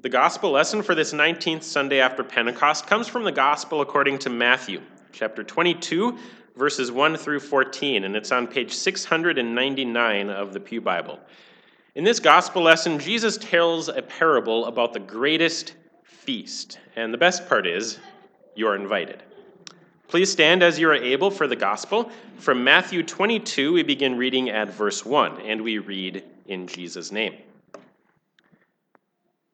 The gospel lesson for this 19th Sunday after Pentecost comes from the gospel according to Matthew, chapter 22, verses 1 through 14, and it's on page 699 of the Pew Bible. In this gospel lesson, Jesus tells a parable about the greatest feast, and the best part is, you are invited. Please stand as you are able for the gospel. From Matthew 22, we begin reading at verse 1, and we read in Jesus' name.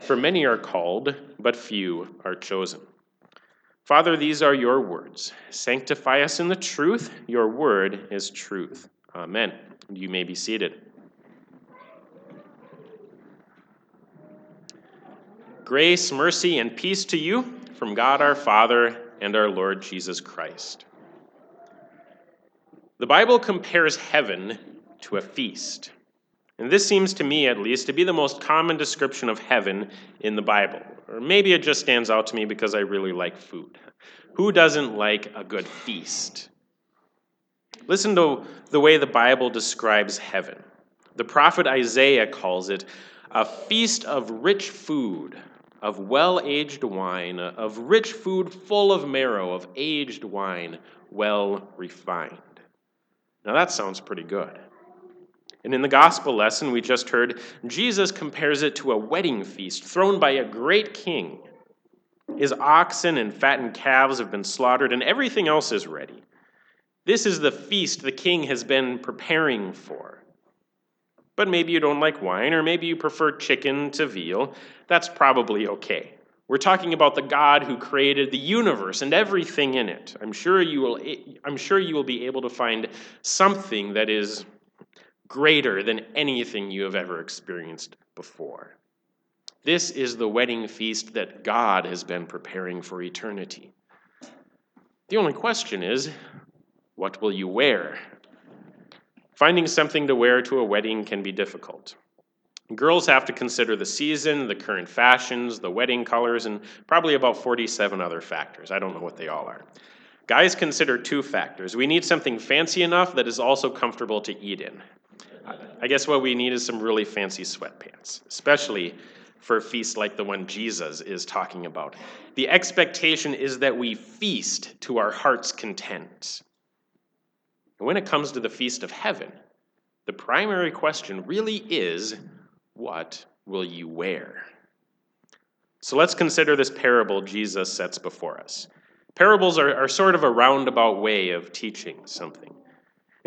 For many are called, but few are chosen. Father, these are your words. Sanctify us in the truth. Your word is truth. Amen. You may be seated. Grace, mercy, and peace to you from God our Father and our Lord Jesus Christ. The Bible compares heaven to a feast. And this seems to me, at least, to be the most common description of heaven in the Bible. Or maybe it just stands out to me because I really like food. Who doesn't like a good feast? Listen to the way the Bible describes heaven. The prophet Isaiah calls it a feast of rich food, of well aged wine, of rich food full of marrow, of aged wine, well refined. Now that sounds pretty good. And in the gospel lesson we just heard, Jesus compares it to a wedding feast thrown by a great king. His oxen and fattened calves have been slaughtered, and everything else is ready. This is the feast the king has been preparing for. But maybe you don't like wine, or maybe you prefer chicken to veal. That's probably okay. We're talking about the God who created the universe and everything in it. I'm sure you will, I'm sure you will be able to find something that is greater than anything you have ever experienced before. This is the wedding feast that God has been preparing for eternity. The only question is what will you wear? Finding something to wear to a wedding can be difficult. Girls have to consider the season, the current fashions, the wedding colors, and probably about 47 other factors. I don't know what they all are. Guys consider two factors. We need something fancy enough that is also comfortable to eat in. I guess what we need is some really fancy sweatpants, especially for a feast like the one Jesus is talking about. The expectation is that we feast to our heart's content. And when it comes to the feast of heaven, the primary question really is what will you wear? So let's consider this parable Jesus sets before us. Parables are, are sort of a roundabout way of teaching something.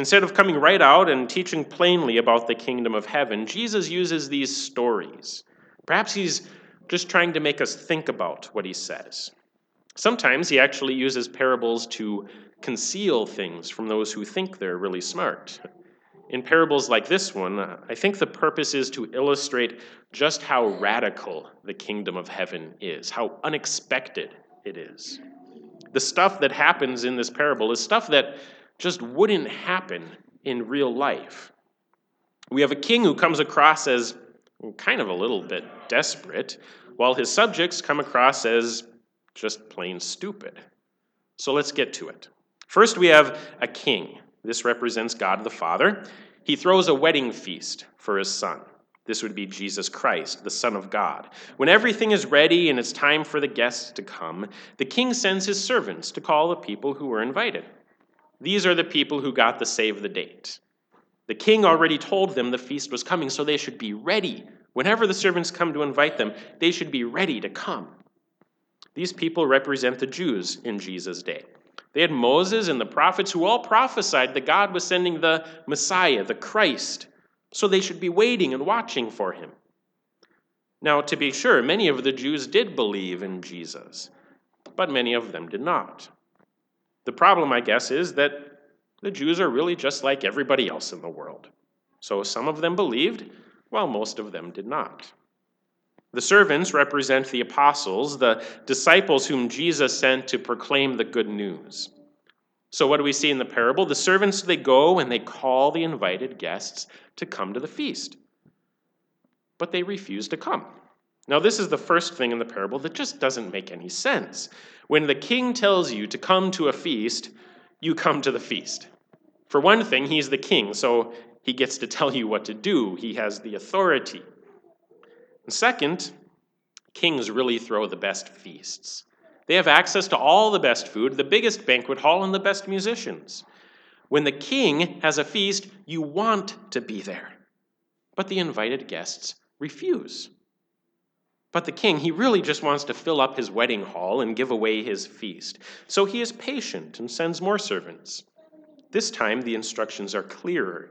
Instead of coming right out and teaching plainly about the kingdom of heaven, Jesus uses these stories. Perhaps he's just trying to make us think about what he says. Sometimes he actually uses parables to conceal things from those who think they're really smart. In parables like this one, I think the purpose is to illustrate just how radical the kingdom of heaven is, how unexpected it is. The stuff that happens in this parable is stuff that just wouldn't happen in real life. We have a king who comes across as kind of a little bit desperate, while his subjects come across as just plain stupid. So let's get to it. First, we have a king. This represents God the Father. He throws a wedding feast for his son. This would be Jesus Christ, the Son of God. When everything is ready and it's time for the guests to come, the king sends his servants to call the people who were invited. These are the people who got the save the date. The king already told them the feast was coming, so they should be ready. Whenever the servants come to invite them, they should be ready to come. These people represent the Jews in Jesus' day. They had Moses and the prophets who all prophesied that God was sending the Messiah, the Christ, so they should be waiting and watching for him. Now, to be sure, many of the Jews did believe in Jesus, but many of them did not. The problem, I guess, is that the Jews are really just like everybody else in the world. So some of them believed, while most of them did not. The servants represent the apostles, the disciples whom Jesus sent to proclaim the good news. So, what do we see in the parable? The servants, they go and they call the invited guests to come to the feast. But they refuse to come. Now, this is the first thing in the parable that just doesn't make any sense. When the king tells you to come to a feast, you come to the feast. For one thing, he's the king, so he gets to tell you what to do, he has the authority. And second, kings really throw the best feasts. They have access to all the best food, the biggest banquet hall, and the best musicians. When the king has a feast, you want to be there. But the invited guests refuse. But the king, he really just wants to fill up his wedding hall and give away his feast. So he is patient and sends more servants. This time the instructions are clearer.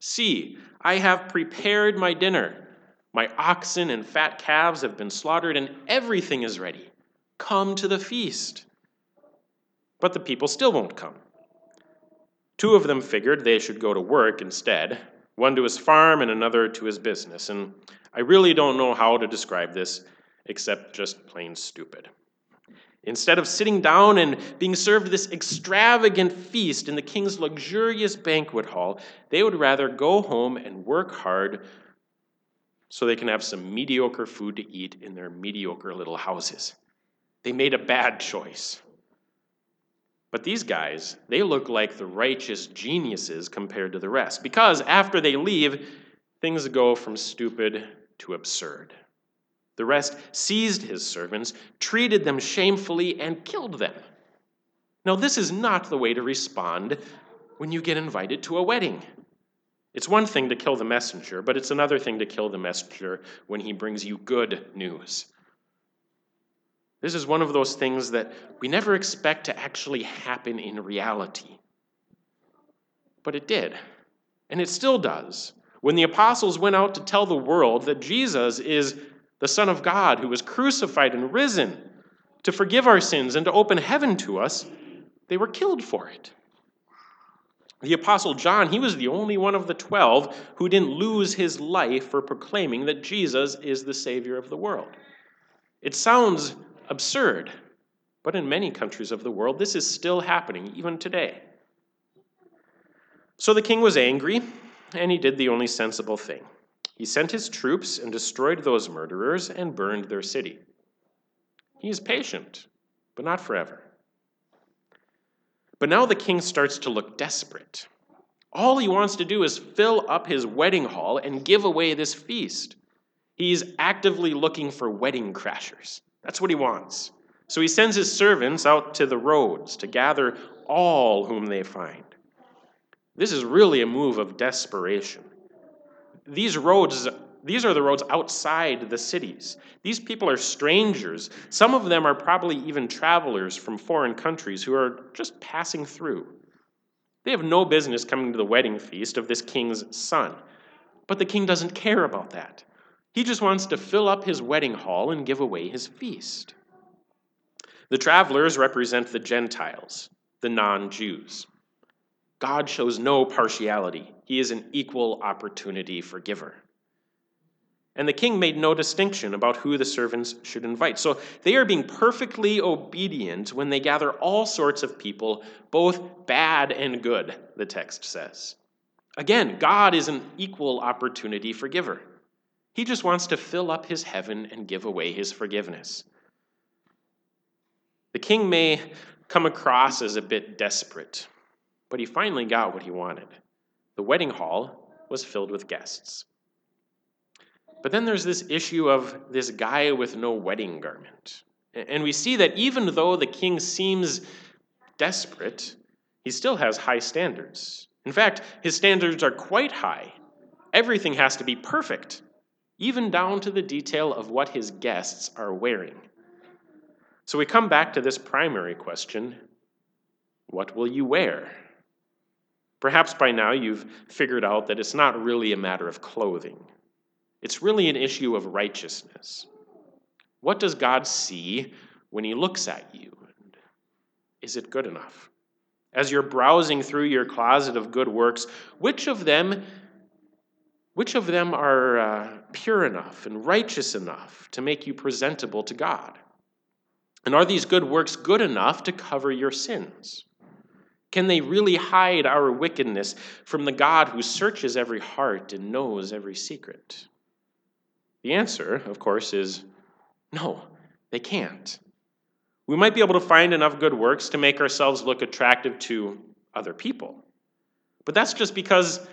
See, I have prepared my dinner. My oxen and fat calves have been slaughtered, and everything is ready. Come to the feast. But the people still won't come. Two of them figured they should go to work instead, one to his farm and another to his business. And I really don't know how to describe this except just plain stupid. Instead of sitting down and being served this extravagant feast in the king's luxurious banquet hall, they would rather go home and work hard so they can have some mediocre food to eat in their mediocre little houses. They made a bad choice. But these guys, they look like the righteous geniuses compared to the rest, because after they leave, things go from stupid to absurd. The rest seized his servants, treated them shamefully, and killed them. Now, this is not the way to respond when you get invited to a wedding. It's one thing to kill the messenger, but it's another thing to kill the messenger when he brings you good news. This is one of those things that we never expect to actually happen in reality. But it did, and it still does. When the apostles went out to tell the world that Jesus is the Son of God who was crucified and risen to forgive our sins and to open heaven to us, they were killed for it. The Apostle John, he was the only one of the twelve who didn't lose his life for proclaiming that Jesus is the Savior of the world. It sounds absurd. But in many countries of the world, this is still happening, even today. So the king was angry, and he did the only sensible thing. He sent his troops and destroyed those murderers and burned their city. He is patient, but not forever. But now the king starts to look desperate. All he wants to do is fill up his wedding hall and give away this feast. He's actively looking for wedding crashers. That's what he wants. So he sends his servants out to the roads to gather all whom they find. This is really a move of desperation. These roads, these are the roads outside the cities. These people are strangers. Some of them are probably even travelers from foreign countries who are just passing through. They have no business coming to the wedding feast of this king's son. But the king doesn't care about that. He just wants to fill up his wedding hall and give away his feast. The travelers represent the Gentiles, the non Jews. God shows no partiality, He is an equal opportunity forgiver. And the king made no distinction about who the servants should invite. So they are being perfectly obedient when they gather all sorts of people, both bad and good, the text says. Again, God is an equal opportunity forgiver. He just wants to fill up his heaven and give away his forgiveness. The king may come across as a bit desperate. But he finally got what he wanted. The wedding hall was filled with guests. But then there's this issue of this guy with no wedding garment. And we see that even though the king seems desperate, he still has high standards. In fact, his standards are quite high. Everything has to be perfect, even down to the detail of what his guests are wearing. So we come back to this primary question what will you wear? Perhaps by now you've figured out that it's not really a matter of clothing, it's really an issue of righteousness. What does God see when He looks at you? Is it good enough? As you're browsing through your closet of good works, which of them which of them are uh, pure enough and righteous enough to make you presentable to God? And are these good works good enough to cover your sins? Can they really hide our wickedness from the God who searches every heart and knows every secret? The answer, of course, is no, they can't. We might be able to find enough good works to make ourselves look attractive to other people. But that's just because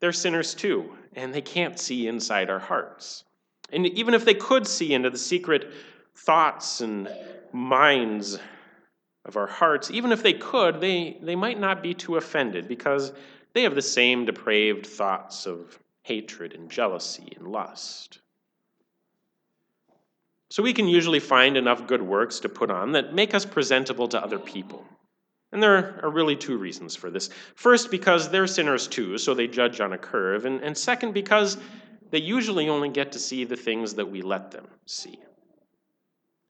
they're sinners too, and they can't see inside our hearts. And even if they could see into the secret thoughts and minds of our hearts, even if they could, they, they might not be too offended because they have the same depraved thoughts of hatred and jealousy and lust. So we can usually find enough good works to put on that make us presentable to other people. And there are really two reasons for this. First, because they're sinners too, so they judge on a curve. And, and second, because they usually only get to see the things that we let them see.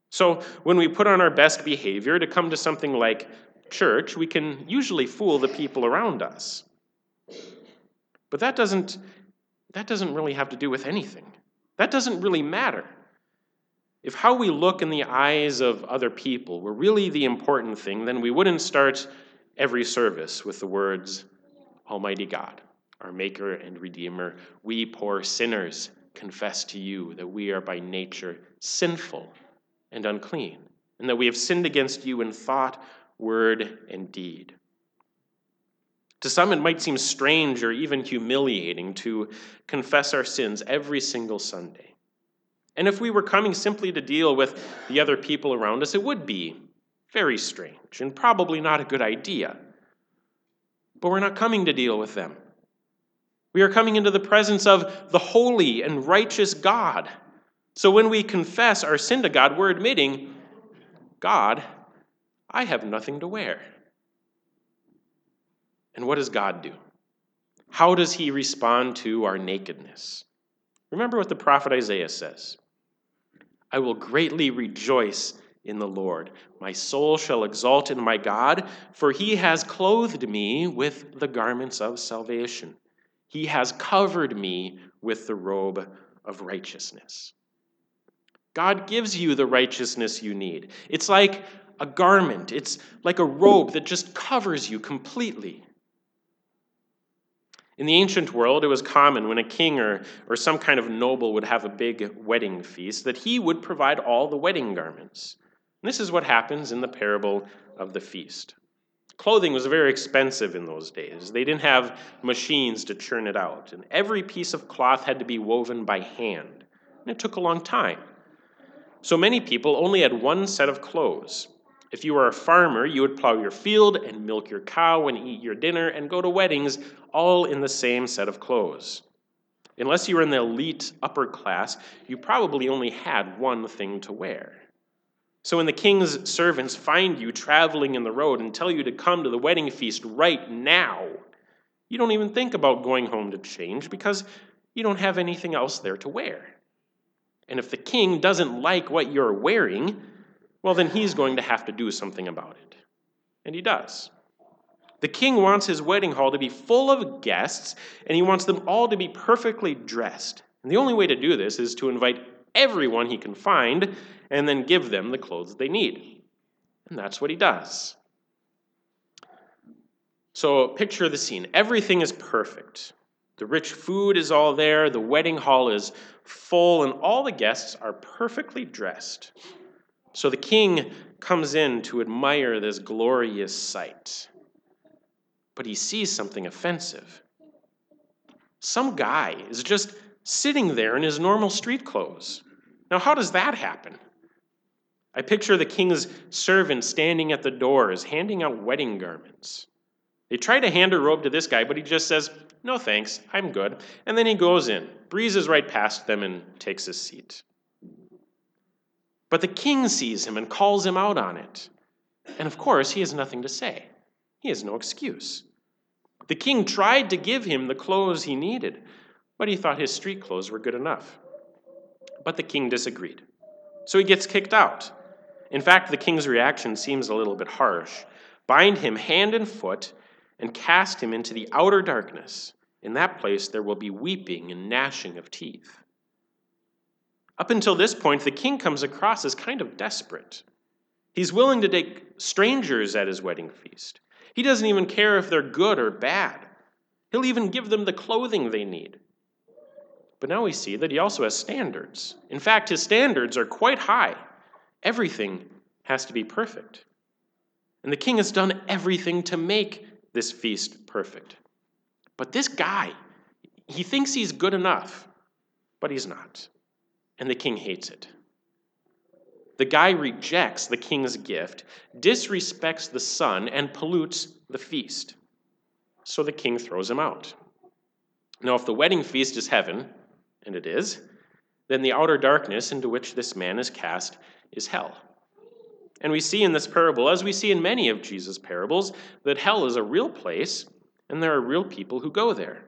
So when we put on our best behavior to come to something like church, we can usually fool the people around us. But that doesn't, that doesn't really have to do with anything. That doesn't really matter. If how we look in the eyes of other people were really the important thing, then we wouldn't start every service with the words, Almighty God, our Maker and Redeemer, we poor sinners confess to you that we are by nature sinful and unclean, and that we have sinned against you in thought, word, and deed. To some, it might seem strange or even humiliating to confess our sins every single Sunday. And if we were coming simply to deal with the other people around us, it would be very strange and probably not a good idea. But we're not coming to deal with them. We are coming into the presence of the holy and righteous God so when we confess our sin to God, we're admitting, God, I have nothing to wear. And what does God do? How does he respond to our nakedness? Remember what the prophet Isaiah says I will greatly rejoice in the Lord. My soul shall exult in my God, for he has clothed me with the garments of salvation. He has covered me with the robe of righteousness. God gives you the righteousness you need. It's like a garment, it's like a robe that just covers you completely. In the ancient world, it was common when a king or, or some kind of noble would have a big wedding feast that he would provide all the wedding garments. And this is what happens in the parable of the feast. Clothing was very expensive in those days. They didn't have machines to churn it out, and every piece of cloth had to be woven by hand. And it took a long time. So many people only had one set of clothes. If you were a farmer, you would plow your field and milk your cow and eat your dinner and go to weddings all in the same set of clothes. Unless you were in the elite upper class, you probably only had one thing to wear. So when the king's servants find you traveling in the road and tell you to come to the wedding feast right now, you don't even think about going home to change because you don't have anything else there to wear. And if the king doesn't like what you're wearing, well, then he's going to have to do something about it. And he does. The king wants his wedding hall to be full of guests, and he wants them all to be perfectly dressed. And the only way to do this is to invite everyone he can find and then give them the clothes they need. And that's what he does. So picture the scene. Everything is perfect. The rich food is all there, the wedding hall is full, and all the guests are perfectly dressed. So the king comes in to admire this glorious sight. But he sees something offensive. Some guy is just sitting there in his normal street clothes. Now, how does that happen? I picture the king's servants standing at the doors, handing out wedding garments. They try to hand a robe to this guy, but he just says, No thanks, I'm good. And then he goes in, breezes right past them, and takes his seat. But the king sees him and calls him out on it. And of course, he has nothing to say. He has no excuse. The king tried to give him the clothes he needed, but he thought his street clothes were good enough. But the king disagreed. So he gets kicked out. In fact, the king's reaction seems a little bit harsh. Bind him hand and foot and cast him into the outer darkness. In that place there will be weeping and gnashing of teeth. Up until this point, the king comes across as kind of desperate. He's willing to take strangers at his wedding feast. He doesn't even care if they're good or bad. He'll even give them the clothing they need. But now we see that he also has standards. In fact, his standards are quite high. Everything has to be perfect. And the king has done everything to make this feast perfect. But this guy, he thinks he's good enough, but he's not. And the king hates it. The guy rejects the king's gift, disrespects the son, and pollutes the feast. So the king throws him out. Now, if the wedding feast is heaven, and it is, then the outer darkness into which this man is cast is hell. And we see in this parable, as we see in many of Jesus' parables, that hell is a real place and there are real people who go there.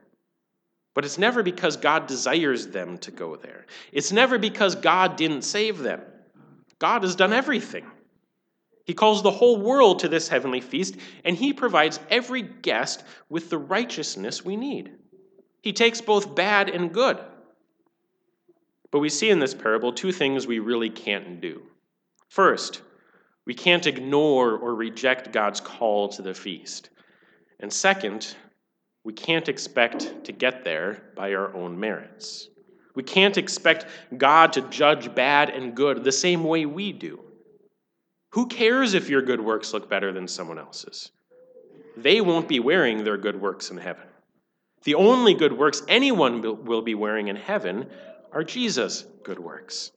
But it's never because God desires them to go there. It's never because God didn't save them. God has done everything. He calls the whole world to this heavenly feast, and He provides every guest with the righteousness we need. He takes both bad and good. But we see in this parable two things we really can't do. First, we can't ignore or reject God's call to the feast. And second, we can't expect to get there by our own merits. We can't expect God to judge bad and good the same way we do. Who cares if your good works look better than someone else's? They won't be wearing their good works in heaven. The only good works anyone will be wearing in heaven are Jesus' good works.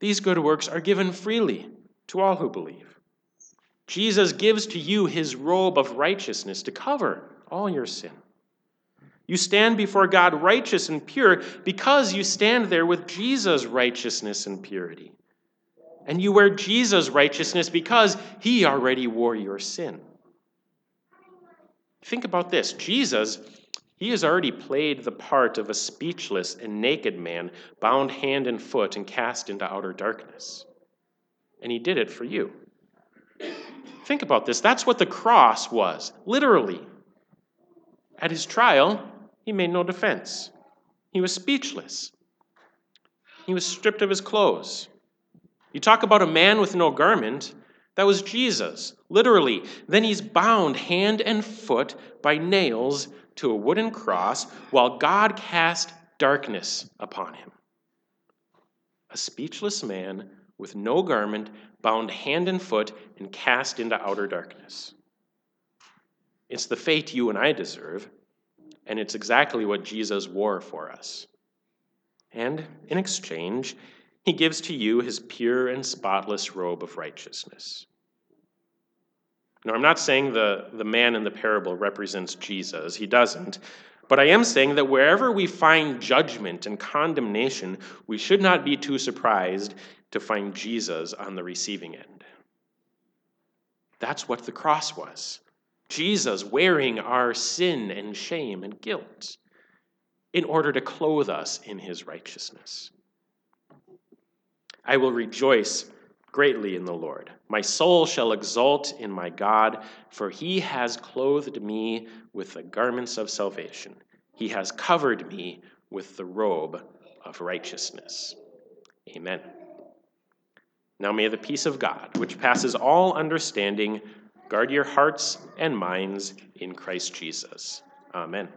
These good works are given freely to all who believe. Jesus gives to you his robe of righteousness to cover all your sin. You stand before God righteous and pure because you stand there with Jesus' righteousness and purity. And you wear Jesus' righteousness because he already wore your sin. Think about this Jesus he has already played the part of a speechless and naked man, bound hand and foot and cast into outer darkness. And he did it for you. Think about this. That's what the cross was, literally. At his trial, he made no defense, he was speechless. He was stripped of his clothes. You talk about a man with no garment, that was Jesus, literally. Then he's bound hand and foot by nails to a wooden cross while God cast darkness upon him. A speechless man with no garment, bound hand and foot, and cast into outer darkness. It's the fate you and I deserve, and it's exactly what Jesus wore for us. And in exchange, he gives to you his pure and spotless robe of righteousness. Now, I'm not saying the, the man in the parable represents Jesus, he doesn't. But I am saying that wherever we find judgment and condemnation, we should not be too surprised to find Jesus on the receiving end. That's what the cross was Jesus wearing our sin and shame and guilt in order to clothe us in his righteousness. I will rejoice greatly in the Lord. My soul shall exult in my God, for he has clothed me with the garments of salvation. He has covered me with the robe of righteousness. Amen. Now may the peace of God, which passes all understanding, guard your hearts and minds in Christ Jesus. Amen.